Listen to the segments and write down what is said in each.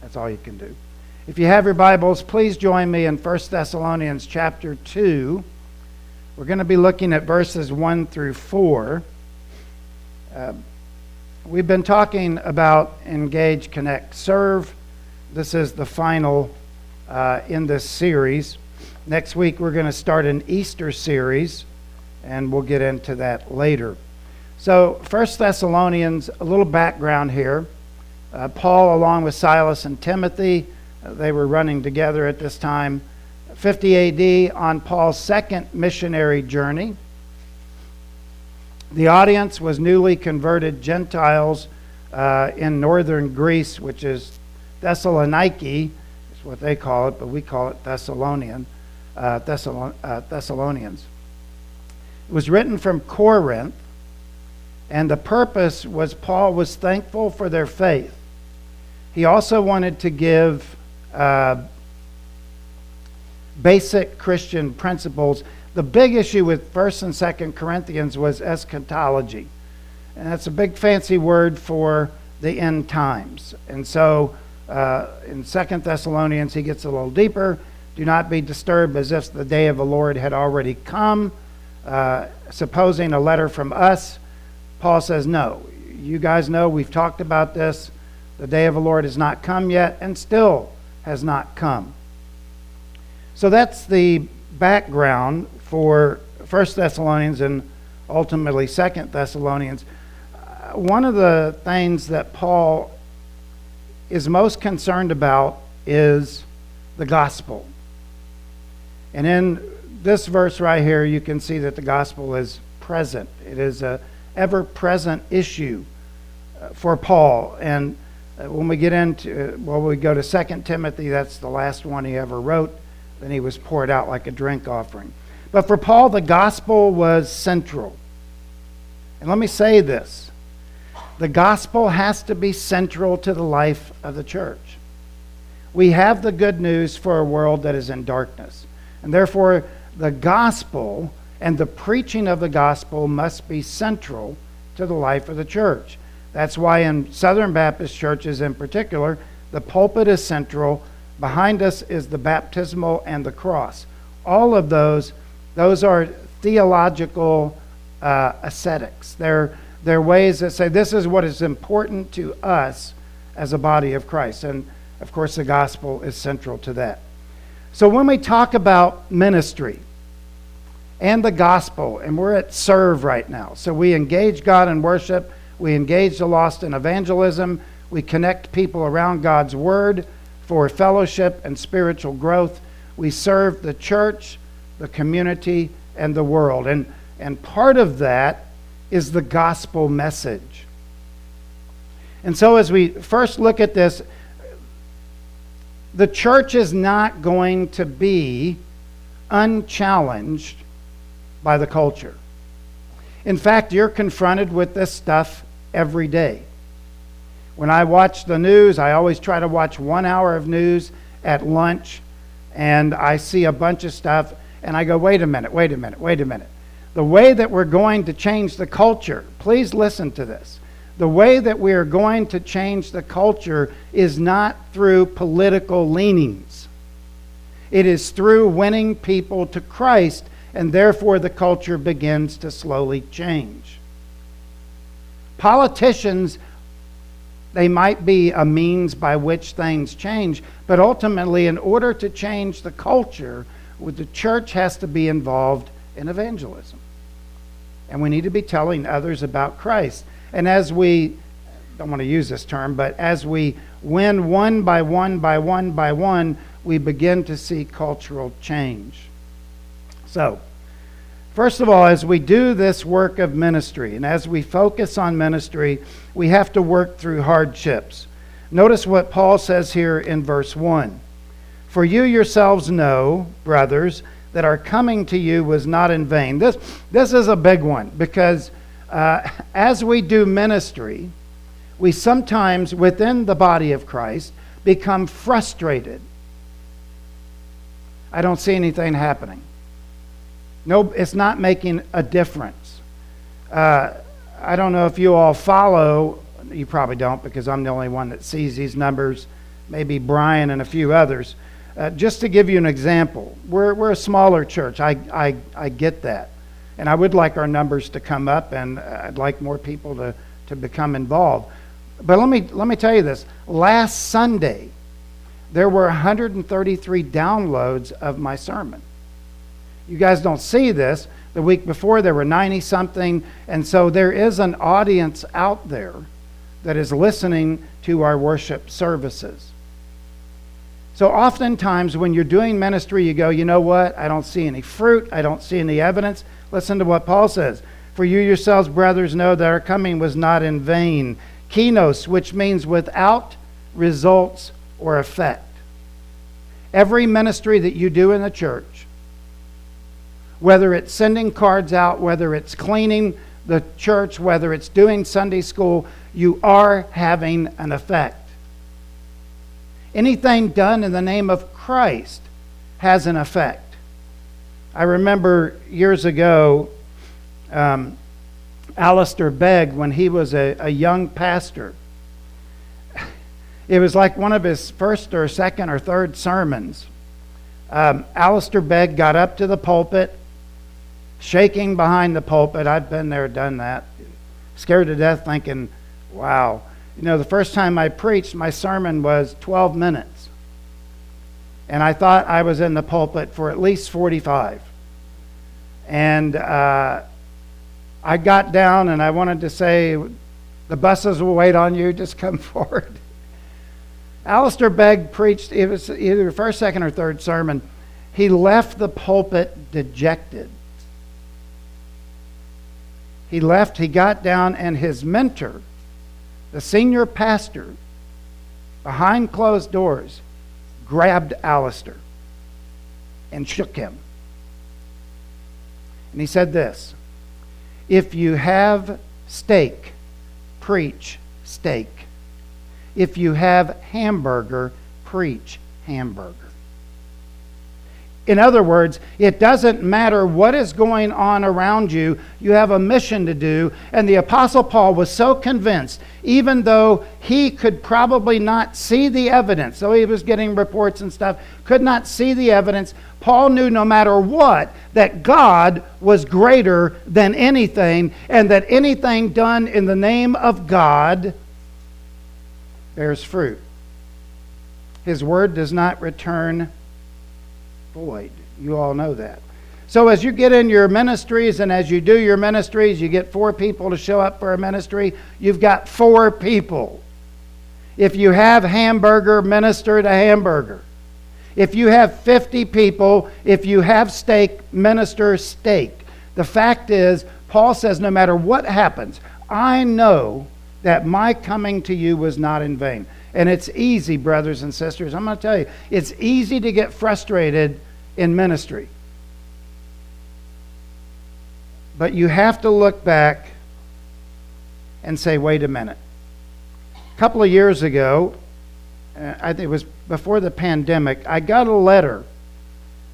That's all you can do. If you have your Bibles, please join me in 1 Thessalonians chapter 2. We're going to be looking at verses 1 through 4. Uh, we've been talking about engage, connect, serve. This is the final uh, in this series. Next week, we're going to start an Easter series, and we'll get into that later. So, 1 Thessalonians, a little background here. Uh, Paul, along with Silas and Timothy, uh, they were running together at this time. 50 AD, on Paul's second missionary journey. The audience was newly converted Gentiles uh, in northern Greece, which is Thessaloniki, is what they call it, but we call it Thessalonian, uh, Thessalon- uh, Thessalonians. It was written from Corinth, and the purpose was Paul was thankful for their faith. He also wanted to give uh, basic Christian principles. The big issue with 1st and 2nd Corinthians was eschatology. And that's a big fancy word for the end times. And so uh, in 2nd Thessalonians, he gets a little deeper. Do not be disturbed as if the day of the Lord had already come. Uh, supposing a letter from us, Paul says, No. You guys know we've talked about this. The day of the Lord has not come yet and still has not come. So that's the background for 1 Thessalonians and ultimately 2 Thessalonians. Uh, one of the things that Paul is most concerned about is the gospel. And in this verse right here, you can see that the gospel is present. It is a ever present issue uh, for Paul. And when we get into, uh, well, we go to 2 Timothy, that's the last one he ever wrote. Then he was poured out like a drink offering. But for Paul, the gospel was central. And let me say this the gospel has to be central to the life of the church. We have the good news for a world that is in darkness. And therefore, the gospel and the preaching of the gospel must be central to the life of the church. That's why in Southern Baptist churches in particular, the pulpit is central. Behind us is the baptismal and the cross. All of those, those are theological uh, ascetics. They're, they're ways that say this is what is important to us as a body of Christ. And of course, the gospel is central to that. So when we talk about ministry, and the gospel. And we're at serve right now. So we engage God in worship, we engage the lost in evangelism, we connect people around God's word for fellowship and spiritual growth. We serve the church, the community, and the world. And, and part of that is the gospel message. And so, as we first look at this, the church is not going to be unchallenged by the culture. In fact, you're confronted with this stuff every day. When I watch the news, I always try to watch one hour of news at lunch, and I see a bunch of stuff, and I go, wait a minute, wait a minute, wait a minute. The way that we're going to change the culture, please listen to this. The way that we are going to change the culture is not through political leanings. It is through winning people to Christ and therefore the culture begins to slowly change. Politicians, they might be a means by which things change, but ultimately, in order to change the culture, the church has to be involved in evangelism. And we need to be telling others about Christ. And as we, I don't want to use this term, but as we win one by one by one by one, we begin to see cultural change. So, first of all, as we do this work of ministry and as we focus on ministry, we have to work through hardships. Notice what Paul says here in verse 1 For you yourselves know, brothers, that our coming to you was not in vain. This, this is a big one because uh, as we do ministry, we sometimes, within the body of Christ, become frustrated. I don't see anything happening. No, it's not making a difference. Uh, I don't know if you all follow, you probably don't because I'm the only one that sees these numbers. maybe Brian and a few others. Uh, just to give you an example, we're, we're a smaller church. I, I, I get that. And I would like our numbers to come up, and I'd like more people to, to become involved. But let me, let me tell you this. Last Sunday, there were 133 downloads of my sermon. You guys don't see this. The week before, there were 90 something. And so there is an audience out there that is listening to our worship services. So oftentimes, when you're doing ministry, you go, you know what? I don't see any fruit. I don't see any evidence. Listen to what Paul says. For you yourselves, brothers, know that our coming was not in vain. Kenos, which means without results or effect. Every ministry that you do in the church, whether it's sending cards out, whether it's cleaning the church, whether it's doing Sunday school, you are having an effect. Anything done in the name of Christ has an effect. I remember years ago, um, Alistair Begg, when he was a, a young pastor, it was like one of his first or second or third sermons. Um, Alistair Begg got up to the pulpit, shaking behind the pulpit. I've been there, done that. Scared to death, thinking, wow. You know, the first time I preached, my sermon was 12 minutes. And I thought I was in the pulpit for at least 45. And uh, I got down and I wanted to say, the buses will wait on you, just come forward. Alistair Begg preached, it was either first, second, or third sermon. He left the pulpit dejected. He left, he got down, and his mentor, the senior pastor, behind closed doors, grabbed Alistair and shook him. And he said this If you have steak, preach steak. If you have hamburger, preach hamburger. In other words, it doesn't matter what is going on around you, you have a mission to do. And the Apostle Paul was so convinced, even though he could probably not see the evidence, so he was getting reports and stuff, could not see the evidence. Paul knew no matter what, that God was greater than anything, and that anything done in the name of God bears fruit. His word does not return void. You all know that. So, as you get in your ministries and as you do your ministries, you get four people to show up for a ministry, you've got four people. If you have hamburger, minister to hamburger. If you have 50 people, if you have steak, minister steak. The fact is, Paul says, no matter what happens, I know that my coming to you was not in vain. And it's easy, brothers and sisters. I'm going to tell you, it's easy to get frustrated in ministry. But you have to look back and say, wait a minute. A couple of years ago, uh, I think it was before the pandemic, I got a letter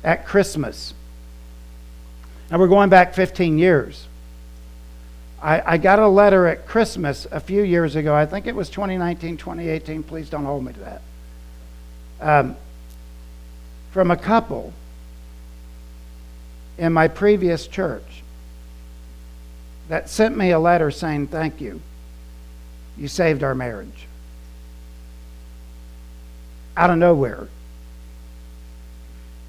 at Christmas. Now we're going back 15 years. I, I, got a letter at Christmas a few years ago. I think it was 2019, 2018. Please don't hold me to that. Um, from a couple in my previous church that sent me a letter saying, Thank you. You saved our marriage. Out of nowhere.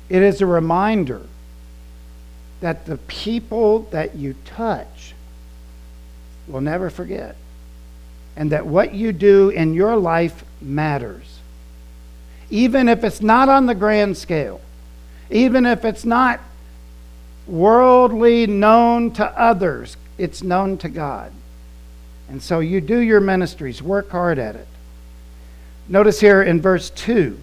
It is a reminder that the people that you touch will never forget. And that what you do in your life matters. Even if it's not on the grand scale, even if it's not worldly known to others, it's known to God. And so you do your ministries, work hard at it. Notice here in verse 2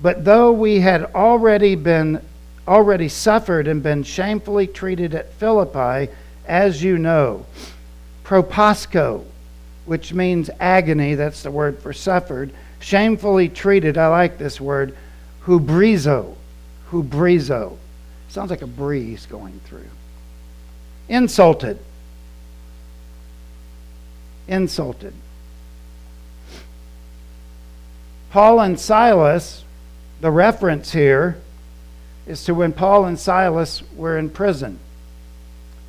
But though we had already been already suffered and been shamefully treated at Philippi, as you know, propasco, which means agony, that's the word for suffered, shamefully treated, I like this word, hubrizo, hubrizo. Sounds like a breeze going through. Insulted. Insulted. Paul and Silas, the reference here is to when Paul and Silas were in prison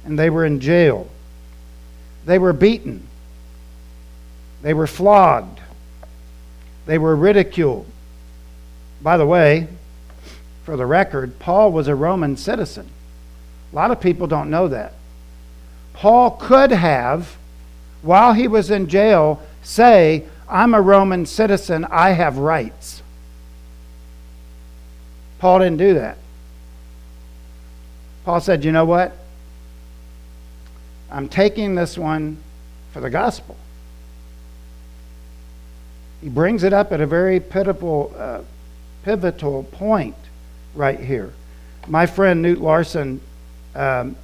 and they were in jail. They were beaten, they were flogged, they were ridiculed. By the way, for the record, Paul was a Roman citizen. A lot of people don't know that. Paul could have, while he was in jail, say, I'm a Roman citizen, I have rights. Paul didn't do that. Paul said, You know what? I'm taking this one for the gospel. He brings it up at a very pivotal, uh, pivotal point right here. My friend Knute Larson, um,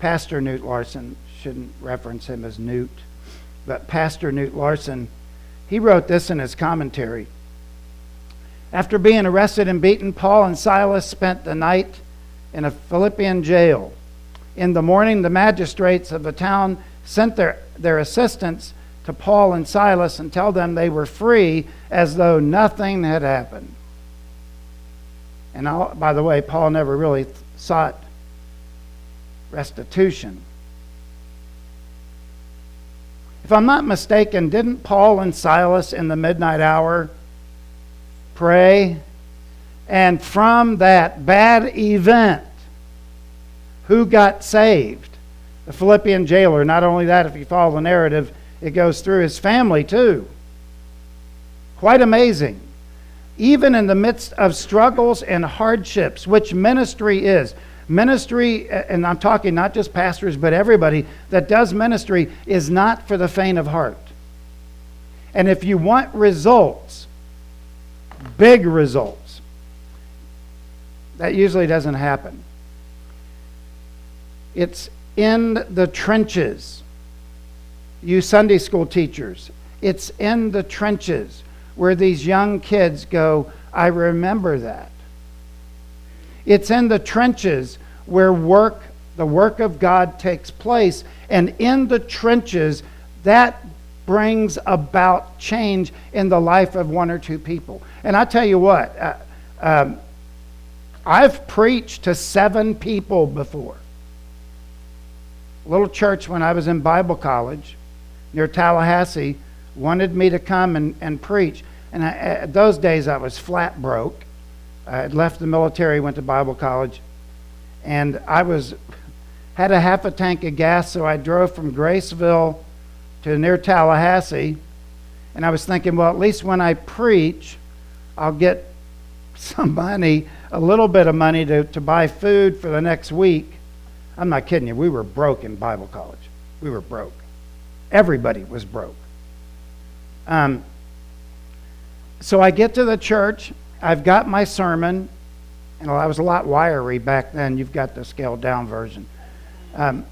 Pastor Knute Larson, shouldn't reference him as Knute, but Pastor Knute Larson, he wrote this in his commentary. After being arrested and beaten, Paul and Silas spent the night in a Philippian jail. In the morning, the magistrates of the town sent their, their assistants to Paul and Silas and tell them they were free as though nothing had happened. And I'll, by the way, Paul never really sought restitution. If I'm not mistaken, didn't Paul and Silas in the midnight hour pray and from that bad event, who got saved? The Philippian jailer. Not only that, if you follow the narrative, it goes through his family too. Quite amazing. Even in the midst of struggles and hardships, which ministry is. Ministry, and I'm talking not just pastors, but everybody that does ministry, is not for the faint of heart. And if you want results, big results, that usually doesn't happen. It's in the trenches. You Sunday school teachers, it's in the trenches where these young kids go, I remember that. It's in the trenches where work, the work of God takes place. And in the trenches, that brings about change in the life of one or two people. And I tell you what, uh, um, I've preached to seven people before. Little church when I was in Bible college near Tallahassee wanted me to come and, and preach. And I, at those days, I was flat broke. I had left the military, went to Bible college, and I was had a half a tank of gas, so I drove from Graceville to near Tallahassee. And I was thinking, well, at least when I preach, I'll get some money a little bit of money to, to buy food for the next week. I'm not kidding you. We were broke in Bible college. We were broke. Everybody was broke. Um, so I get to the church. I've got my sermon. And I was a lot wiry back then. You've got the scaled down version. Um,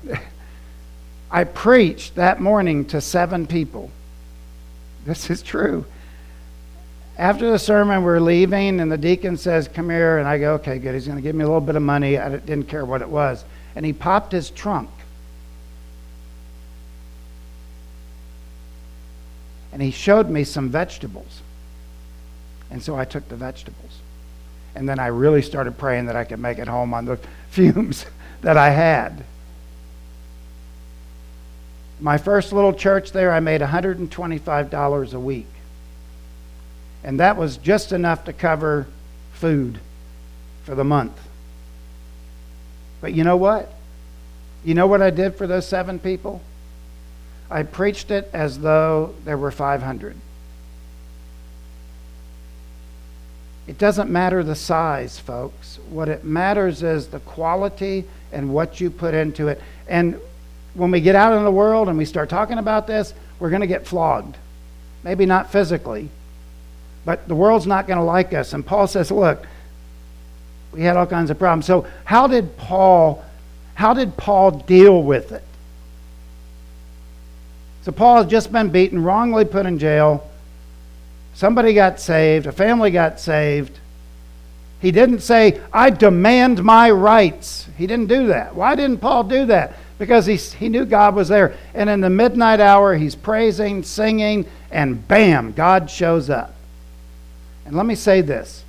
I preached that morning to seven people. This is true. After the sermon, we're leaving, and the deacon says, Come here. And I go, Okay, good. He's going to give me a little bit of money. I didn't care what it was. And he popped his trunk. And he showed me some vegetables. And so I took the vegetables. And then I really started praying that I could make it home on the fumes that I had. My first little church there, I made $125 a week. And that was just enough to cover food for the month. But you know what? You know what I did for those seven people? I preached it as though there were 500. It doesn't matter the size, folks. What it matters is the quality and what you put into it. And when we get out in the world and we start talking about this, we're going to get flogged. Maybe not physically, but the world's not going to like us. And Paul says, look, we had all kinds of problems. So how did Paul how did Paul deal with it? So Paul has just been beaten, wrongly put in jail. Somebody got saved, a family got saved. He didn't say, I demand my rights. He didn't do that. Why didn't Paul do that? Because he, he knew God was there. And in the midnight hour, he's praising, singing, and bam, God shows up. And let me say this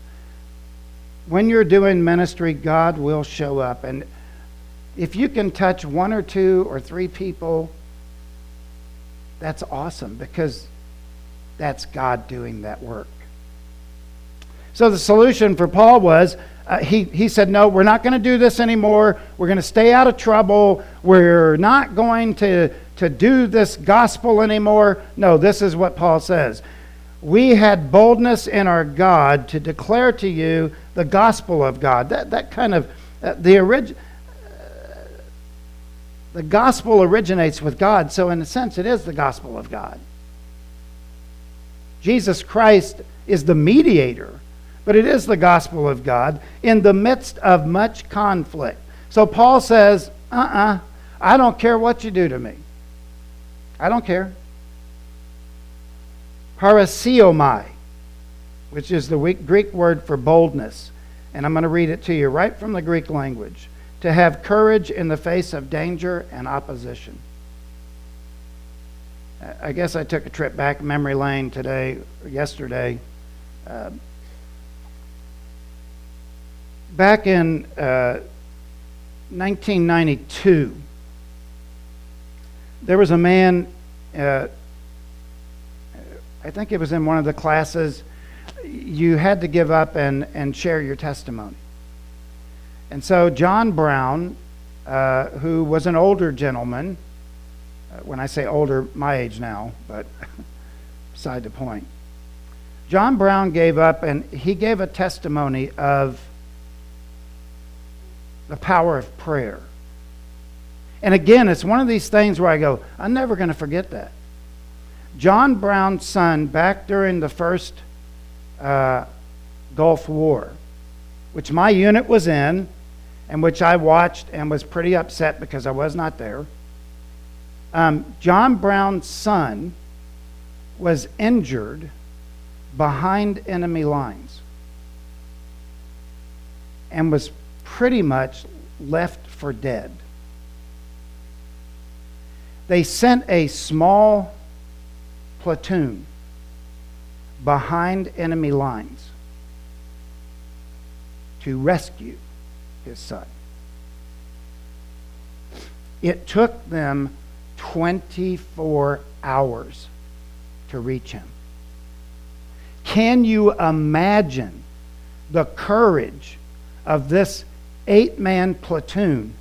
when you're doing ministry, God will show up. And if you can touch one or two or three people, that's awesome because that's God doing that work. So the solution for Paul was uh, he, he said, No, we're not going to do this anymore. We're going to stay out of trouble. We're not going to, to do this gospel anymore. No, this is what Paul says. We had boldness in our God to declare to you the gospel of God. That, that kind of, uh, the origin. Uh, the gospel originates with God, so in a sense, it is the gospel of God. Jesus Christ is the mediator but it is the gospel of God in the midst of much conflict. So Paul says, uh uh-uh, uh I don't care what you do to me. I don't care. Parasiomai, which is the Greek word for boldness. And I'm going to read it to you right from the Greek language. To have courage in the face of danger and opposition. I guess I took a trip back memory lane today, yesterday. Uh, back in uh, 1992, there was a man, uh, I think it was in one of the classes, you had to give up and, and share your testimony. And so John Brown, uh, who was an older gentleman, uh, when I say older, my age now, but beside the point. John Brown gave up and he gave a testimony of the power of prayer. And again, it's one of these things where I go, I'm never going to forget that. John Brown's son, back during the first uh, Gulf War, which my unit was in, and which I watched and was pretty upset because I was not there. Um, John Brown's son was injured behind enemy lines and was pretty much left for dead. They sent a small platoon behind enemy lines to rescue his son. It took them 24 hours to reach him. Can you imagine the courage of this eight man platoon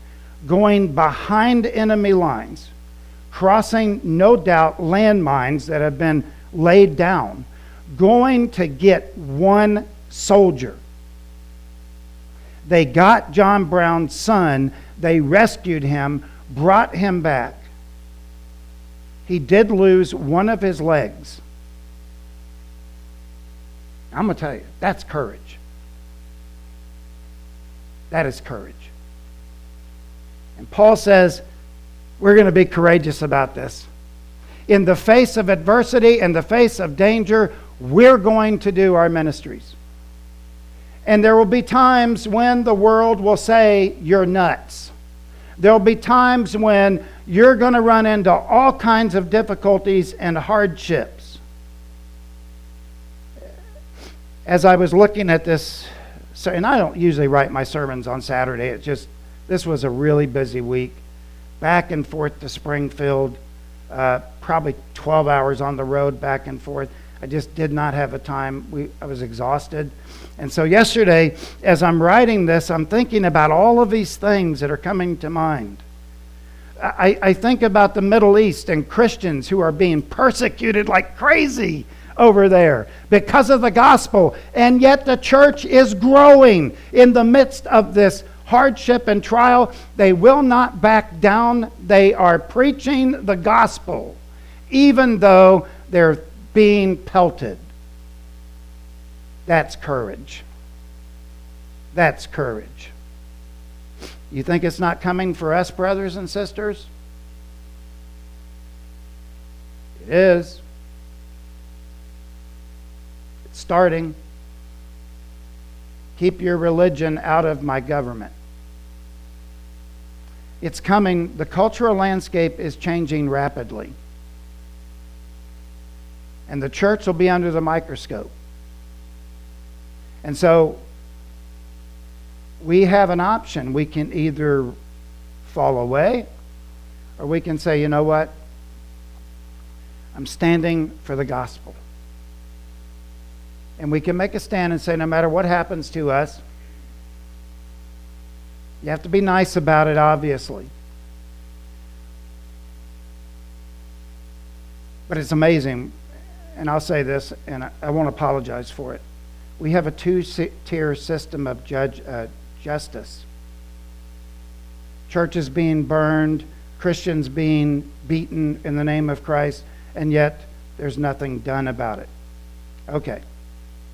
going behind enemy lines, crossing, no doubt, landmines that have been laid down, going to get one soldier. They got John Brown's son, they rescued him, brought him back. He did lose one of his legs. I'm going to tell you, that's courage. That is courage. And Paul says, we're going to be courageous about this. In the face of adversity, in the face of danger, we're going to do our ministries. And there will be times when the world will say, You're nuts. There'll be times when you're going to run into all kinds of difficulties and hardships. As I was looking at this and I don't usually write my sermons on Saturday. It's just, this was a really busy week. Back and forth to Springfield, uh, probably 12 hours on the road back and forth. I just did not have a time. We, I was exhausted. And so, yesterday, as I'm writing this, I'm thinking about all of these things that are coming to mind. I, I think about the Middle East and Christians who are being persecuted like crazy over there because of the gospel. And yet the church is growing in the midst of this hardship and trial. They will not back down. They are preaching the gospel, even though they're being pelted. That's courage. That's courage. You think it's not coming for us, brothers and sisters? It is. It's starting. Keep your religion out of my government. It's coming. The cultural landscape is changing rapidly. And the church will be under the microscope. And so we have an option. We can either fall away or we can say, you know what? I'm standing for the gospel. And we can make a stand and say, no matter what happens to us, you have to be nice about it, obviously. But it's amazing, and I'll say this, and I, won't apologize for it. We have a two tier system of judge, uh, justice churches being burned, Christians being beaten in the name of Christ, and yet there's nothing done about it. Okay.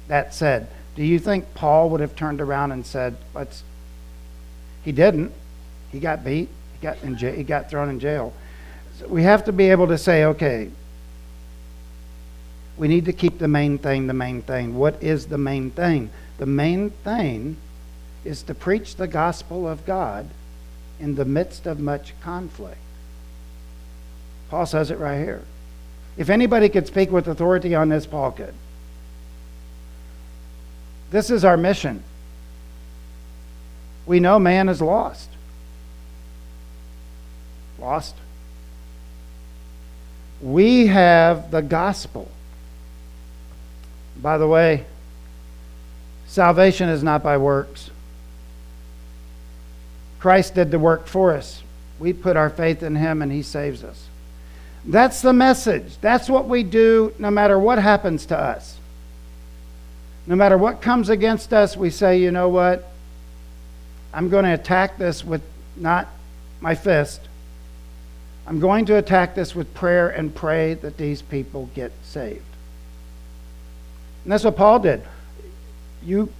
That said, do you think Paul would have turned around and said, let's. He didn't. He got beat, he got, in jail, he got thrown in jail. So we have to be able to say, okay, we need to keep the main thing the main thing. What is the main thing? The main thing is to preach the gospel of God in the midst of much conflict. Paul says it right here. If anybody could speak with authority on this, Paul could. This is our mission. We know man is lost. Lost. We have the gospel. By the way, salvation is not by works. Christ did the work for us. We put our faith in him and he saves us. That's the message. That's what we do no matter what happens to us. No matter what comes against us, we say, you know what? I'm going to attack this with not my fist. I'm going to attack this with prayer and pray that these people get saved. And that's what Paul did. You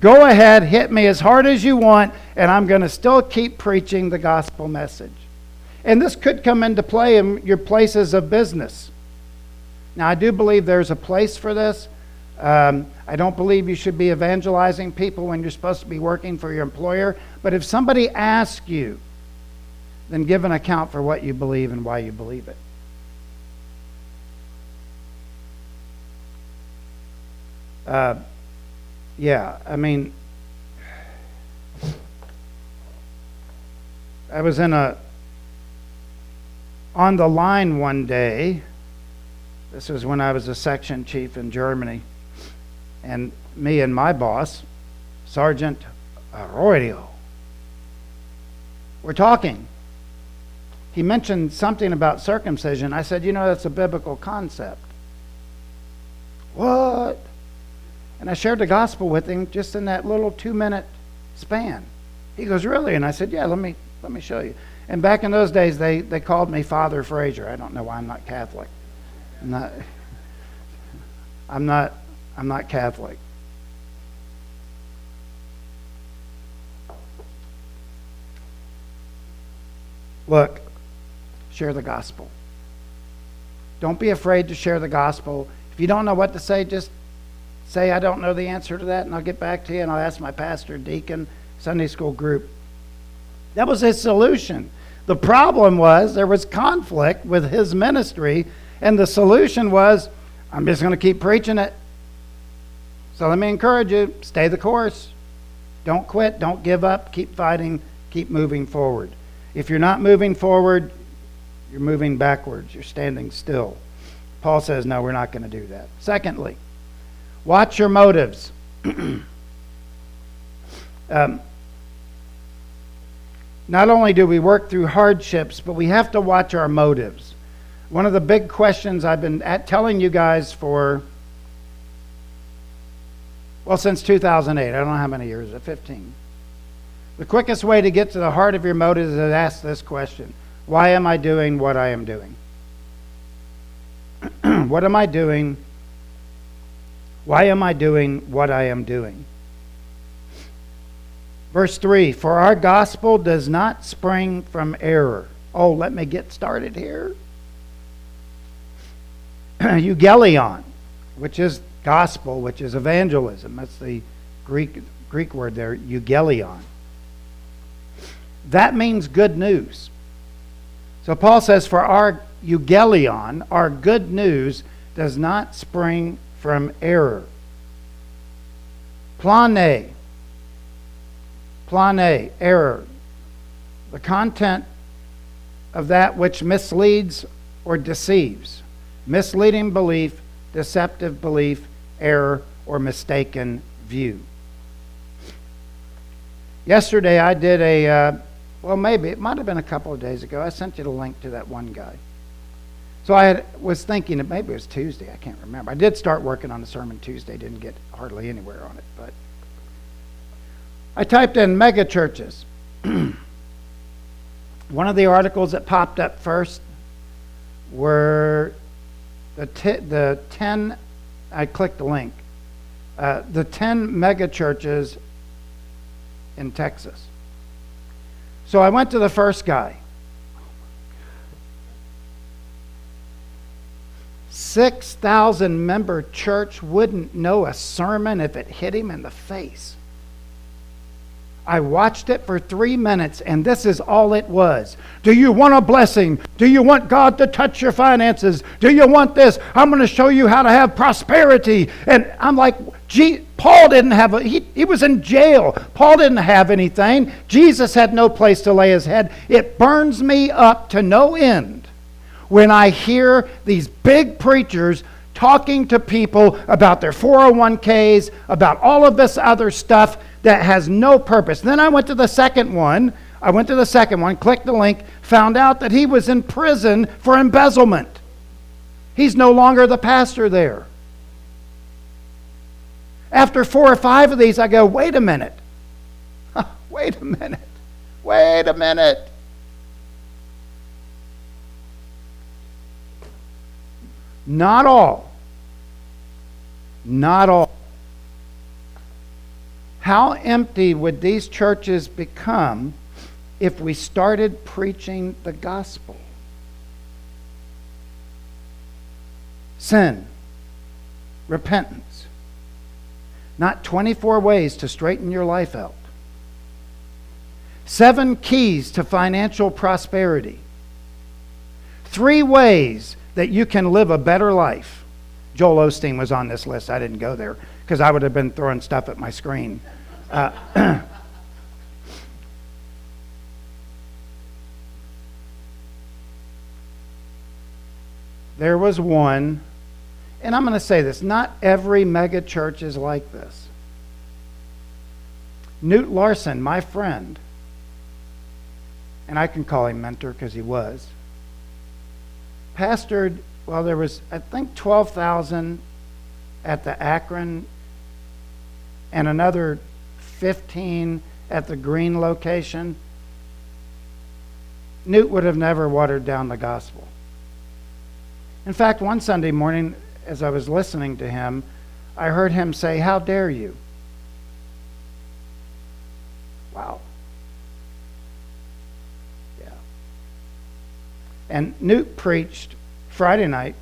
go ahead, hit me as hard as you want, and I'm going to still keep preaching the gospel message. And this could come into play in your places of business. Now, I do believe there's a place for this. Um, I don't believe you should be evangelizing people when you're supposed to be working for your employer. But if somebody asks you, then give an account for what you believe and why you believe it. Uh, yeah, I mean, I was in a on the line one day. This was when I was a section chief in Germany and me and my boss, Sergeant Arroyo, were talking. He mentioned something about circumcision. I said, You know, that's a biblical concept. What? And I shared the gospel with him just in that little two minute span. He goes, Really? And I said, Yeah, let me, let me show you. And back in those days, they, they called me Father Frazier. I don't know why I'm not Catholic. I'm not, I'm not I'm not Catholic. Look, share the gospel. Don't be afraid to share the gospel. If you don't know what to say, just say, I don't know the answer to that, and I'll get back to you, and I'll ask my pastor, deacon, Sunday school group. That was his solution. The problem was there was conflict with his ministry, and the solution was, I'm just going to keep preaching it. So let me encourage you stay the course. Don't quit. Don't give up. Keep fighting. Keep moving forward. If you're not moving forward, you're moving backwards. You're standing still. Paul says, no, we're not going to do that. Secondly, watch your motives. um, not only do we work through hardships, but we have to watch our motives. One of the big questions I've been telling you guys for well, since 2008. I don't know how many years, 15. The quickest way to get to the heart of your motive is to ask this question Why am I doing what I am doing? what am I doing? Why am I doing what I am doing? Verse 3 For our gospel does not spring from error. Oh, let me get started here. Eugelion, which is gospel, which is evangelism. That's the Greek, Greek word there, eugelion. That means good news. So Paul says, for our eugelion, our good news, does not spring from error. Plane. Plane, error. The content of that which misleads or deceives. Misleading belief, deceptive belief, error, or mistaken view. Yesterday I did a, uh, well, maybe, it might have been a couple of days ago. I sent you the link to that one guy. So I had, was thinking that maybe it was Tuesday. I can't remember. I did start working on the sermon Tuesday. Didn't get hardly anywhere on it, but I typed in mega churches. One of the articles that popped up first were the, t- the 10, I clicked the link, uh, the 10 mega churches in Texas. So I went to the first guy. 6,000 member church wouldn't know a sermon if it hit him in the face. I watched it for three minutes, and this is all it was. Do you want a blessing? Do you want God to touch your finances? Do you want this? I'm going to show you how to have prosperity. And I'm like, gee, Paul didn't have a, he, he was in jail. Paul didn't have anything. Jesus had no place to lay his head. It burns me up to no end when I hear these big preachers talking to people about their 401ks, about all of this other stuff that has no purpose. Then I went to the second one. I went to the second one, clicked the link, found out that he was in prison for embezzlement. He's no longer the pastor there. After four or five of these, I go, wait a minute. wait a minute. Wait a minute. Not all. Not all. How empty would these churches become if we started preaching the gospel? Sin, repentance, not 24 ways to straighten your life out, seven keys to financial prosperity, three ways that you can live a better life. Joel Osteen was on this list. I didn't go there because I would have been throwing stuff at my screen. Uh, there was one, and I'm going to say this not every mega church is like this. Knute Larson, my friend, and I can call him mentor because he was, pastored, well, there was, I think, 12,000 at the Akron and another 15 at the green location, Knute would have never watered down the gospel. In fact, one Sunday morning, as I was listening to him, I heard him say, How dare you? Wow. Yeah. And Knute preached Friday night,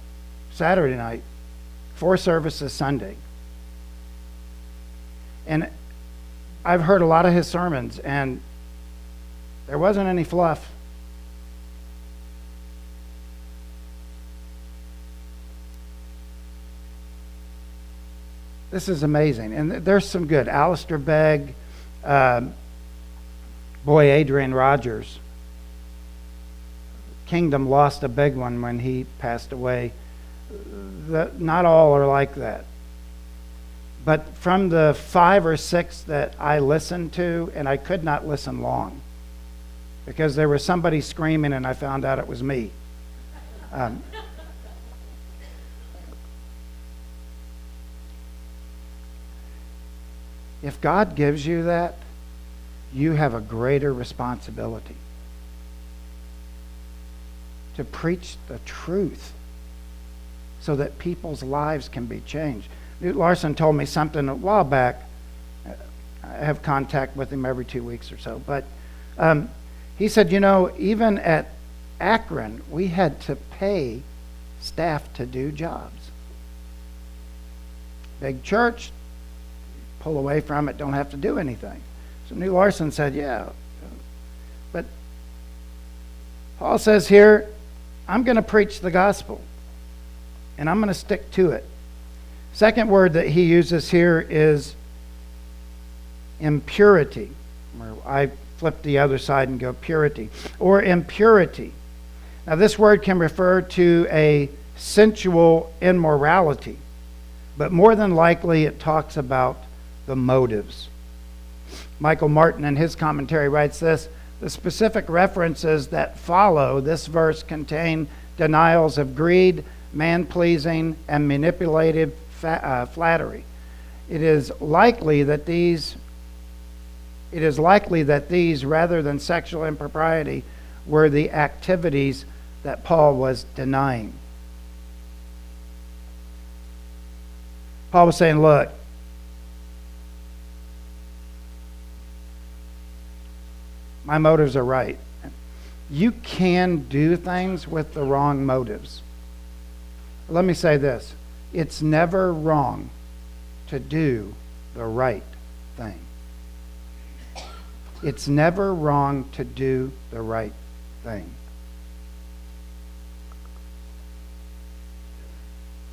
Saturday night, four services Sunday. And I've heard a lot of his sermons, and there wasn't any fluff. This is amazing. And there's some good. Alistair Begg, um, boy, Adrian Rogers. Kingdom lost a big one when he passed away. The, not all are like that. But from the five or six that I listened to, and I could not listen long because there was somebody screaming and I found out it was me. Um, if God gives you that, you have a greater responsibility to preach the truth so that people's lives can be changed. Knute Larson told me something a while back. I have contact with him every two weeks or so. But um, he said, you know, even at Akron, we had to pay staff to do jobs. Big church, pull away from it, don't have to do anything. So Knute Larson said, yeah. But Paul says here, I'm going to preach the gospel, and I'm going to stick to it. Second word that he uses here is impurity. I flip the other side and go purity. Or impurity. Now, this word can refer to a sensual immorality, but more than likely it talks about the motives. Michael Martin, in his commentary, writes this The specific references that follow this verse contain denials of greed, man pleasing, and manipulative fa- uh, flattery. It is likely that these it is likely that these, rather than sexual impropriety, were the activities that Paul was denying. Paul was saying, Look, my motives are right. You can do things with the wrong motives. Let me say this it's never wrong to do the right thing. It's never wrong to do the right thing.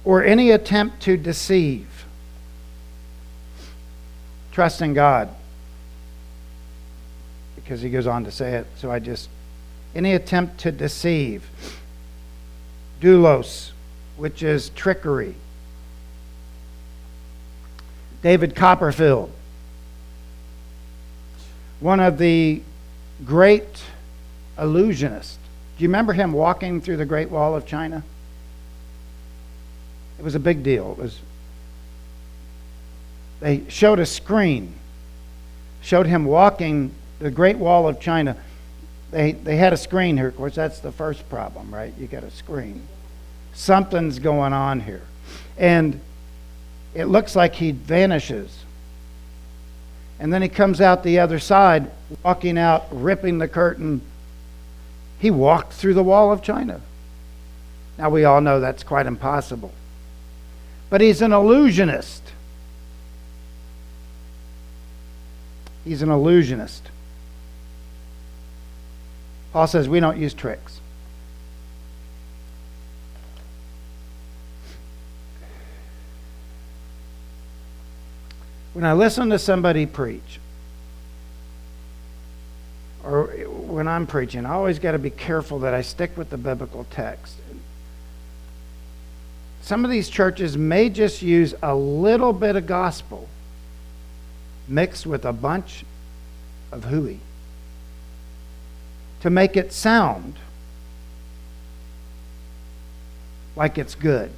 Or any attempt to deceive. Trust in God because he goes on to say it. So I just, any attempt to deceive, dolos, which is trickery. David Copperfield, one of the great illusionists. Do you remember him walking through the Great Wall of China? It was a big deal. It was they showed a screen, showed him walking the Great Wall of China, they, they had a screen here. Of course, that's the first problem, right? You got a screen. Something's going on here. And it looks like he vanishes. And then he comes out the other side, walking out, ripping the curtain. He walked through the wall of China. Now, we all know that's quite impossible. But he's an illusionist. He's an illusionist. Paul says we don't use tricks. When I listen to somebody preach, or when I'm preaching, I always got to be careful that I stick with the biblical text. Some of these churches may just use a little bit of gospel mixed with a bunch of hooey to make it sound like it's good.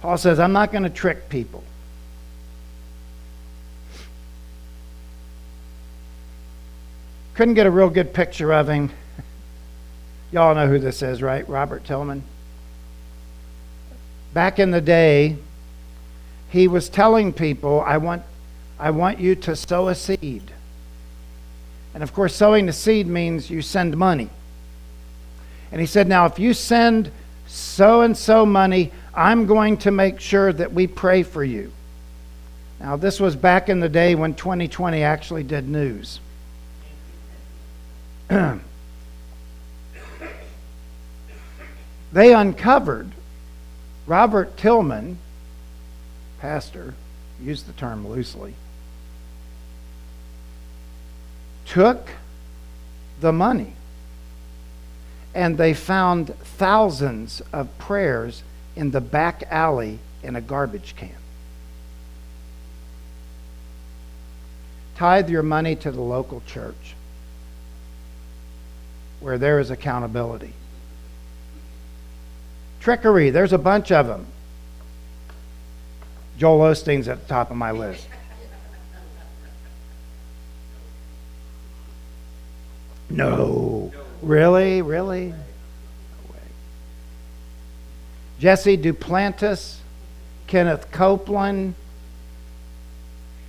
Paul says, I'm not going to trick people. Couldn't get a real good picture of him. Y'all know who this is, right? Robert Tilton. Back in the day, he was telling people, I want, I want you to sow a seed. And of course, sowing the seed means you send money. And he said, Now, if you send so and so money, I'm going to make sure that we pray for you. Now, this was back in the day when 2020 actually did news. they uncovered Robert Tilton, pastor, used the term loosely took the money and they found thousands of prayers in the back alley in a garbage can. Tithe your money to the local church where there is accountability. Trickery, there's a bunch of them. Joel Osteen's at the top of my list. No. Really? Really? Jesse Duplantis, Kenneth Copeland.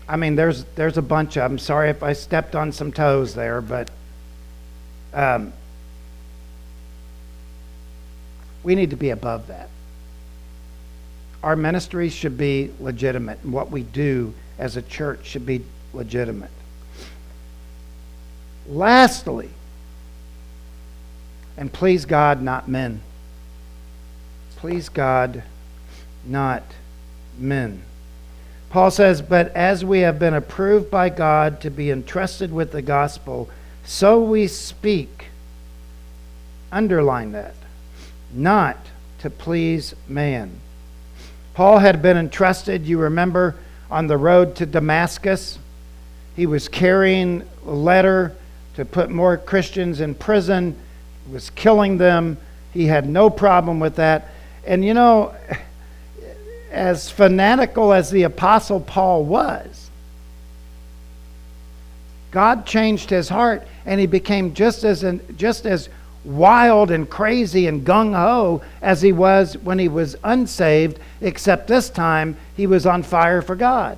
I mean, there's there's a bunch of them. Sorry if I stepped on some toes there, but um, we need to be above that. Our ministry should be legitimate, and what we do as a church should be legitimate. Lastly, and please God, not men. Please God, not men. Paul says, But as we have been approved by God to be entrusted with the gospel, so we speak. Underline that. Not to please man. Paul had been entrusted, you remember, on the road to Damascus. He was carrying a letter to put more Christians in prison, he was killing them. He had no problem with that. And you know, as fanatical as the Apostle Paul was, God changed his heart and he became just as, just as wild and crazy and gung ho as he was when he was unsaved, except this time he was on fire for God.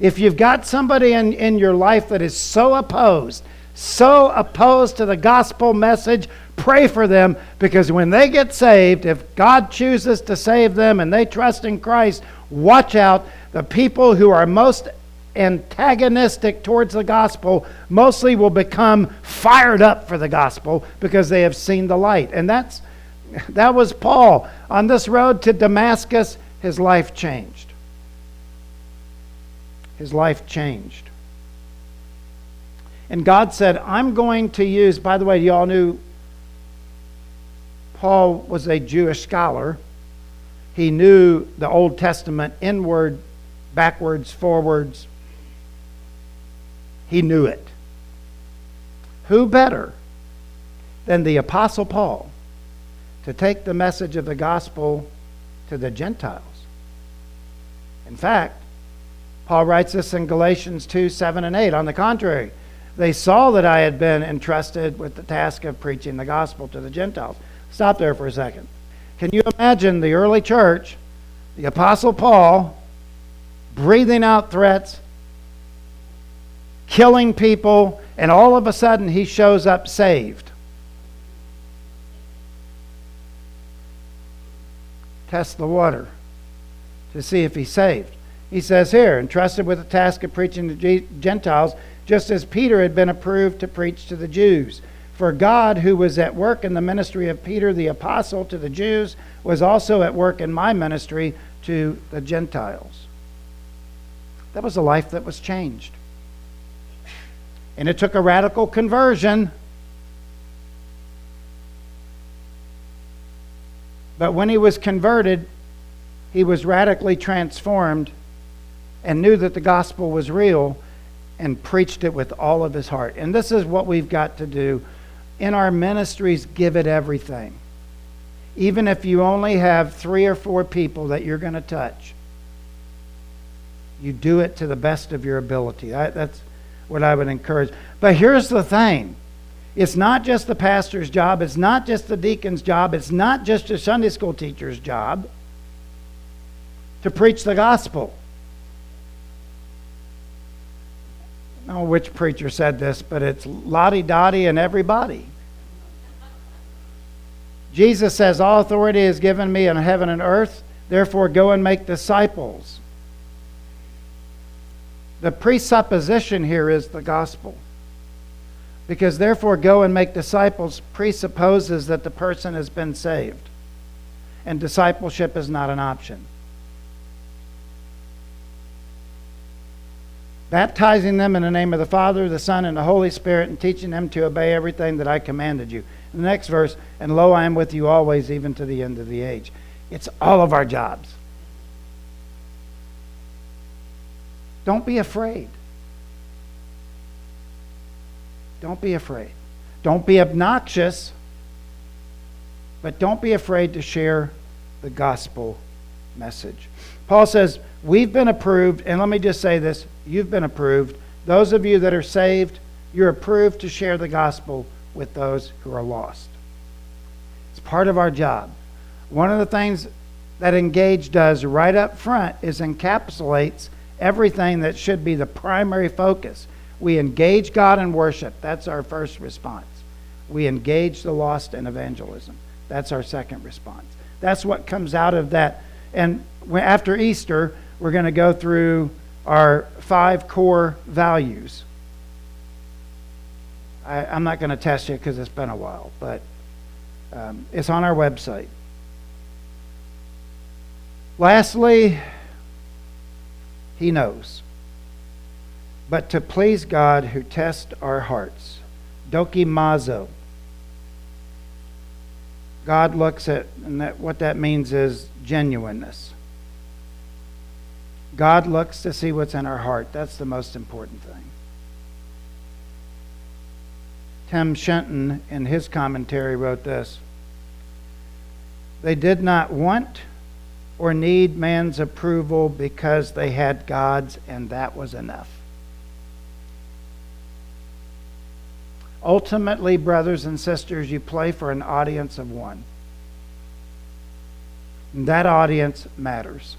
If you've got somebody in, in your life that is so opposed, so opposed to the gospel message, pray for them because when they get saved, if God chooses to save them and they trust in Christ, watch out. The people who are most antagonistic towards the gospel mostly will become fired up for the gospel because they have seen the light. And that's that was Paul. On this road to Damascus, his life changed. His life changed. And God said, I'm going to use, by the way, you all knew Paul was a Jewish scholar. He knew the Old Testament inward, backwards, forwards, he knew it. Who better than the Apostle Paul to take the message of the gospel to the Gentiles? In fact, Paul writes this in Galatians 2 7 and 8. On the contrary, they saw that I had been entrusted with the task of preaching the gospel to the Gentiles. Stop there for a second. Can you imagine the early church, the Apostle Paul, breathing out threats, killing people, and all of a sudden he shows up saved. Test the water to see if he's saved. He says here, entrusted with the task of preaching to Gentiles, just as Peter had been approved to preach to the Jews. For God, who was at work in the ministry of Peter the apostle to the Jews, was also at work in my ministry to the Gentiles. That was a life that was changed. And it took a radical conversion. But when he was converted, he was radically transformed and knew that the gospel was real and preached it with all of his heart. And this is what we've got to do in our ministries give it everything. Even if you only have three or four people that you're going to touch, you do it to the best of your ability. that's what I would encourage. But here's the thing it's not just the pastor's job, it's not just the deacon's job, it's not just a Sunday school teacher's job to preach the gospel. I don't know which preacher said this, but it's Lottie Dottie and everybody. Jesus says, All authority is given me in heaven and earth, therefore go and make disciples the presupposition here is the gospel. Because therefore, go and make disciples presupposes that the person has been saved. And discipleship is not an option. Baptizing them in the name of the Father, the Son, and the Holy Spirit, and teaching them to obey everything that I commanded you. The next verse, and lo, I am with you always, even to the end of the age. It's all of our jobs. Don't be afraid. Don't be afraid. Don't be obnoxious, but don't be afraid to share the gospel message. Paul says, We've been approved, and let me just say this you've been approved. Those of you that are saved, you're approved to share the gospel with those who are lost. It's part of our job. One of the things that Engage does right up front is encapsulates everything that should be the primary focus. We engage God in worship. That's our first response. We engage the lost in evangelism. That's our second response. That's what comes out of that. And after Easter, we're going to go through our five core values. I, am not going to test you because it's been a while, but um, it's on our website. Lastly, He knows. But to please God who tests our hearts. Dokimazo. God looks at, and that, what that means is genuineness. God looks to see what's in our heart. That's the most important thing. Tim Shenton, in his commentary, wrote this They did not want or need man's approval because they had God's, and that was enough. Ultimately, brothers and sisters, you play for an audience of one. And that audience matters.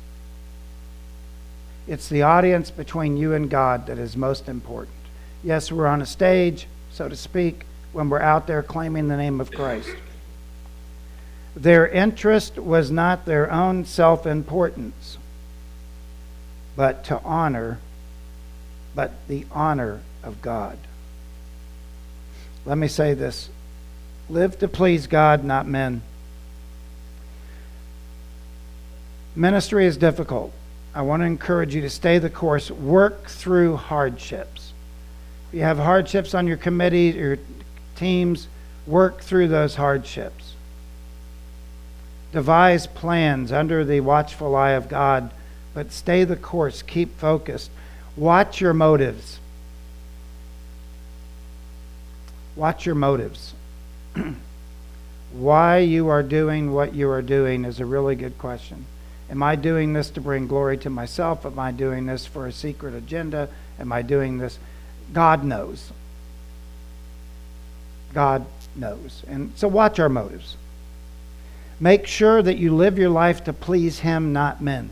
It's the audience between you and God that is most important. Yes, we're on a stage, so to speak, when we're out there claiming the name of Christ. Their interest was not their own self importance, but to honor, but the honor of God. Let me say this live to please God, not men. Ministry is difficult. I want to encourage you to stay the course. Work through hardships. If you have hardships on your committee, your teams, work through those hardships. Devise plans under the watchful eye of God, but stay the course. Keep focused. Watch your motives. Watch your motives. Why you are doing what you are doing is a really good question. Am I doing this to bring glory to myself? Am I doing this for a secret agenda? Am I doing this? God knows. God knows. And so watch our motives. Make sure that you live your life to please Him, not men.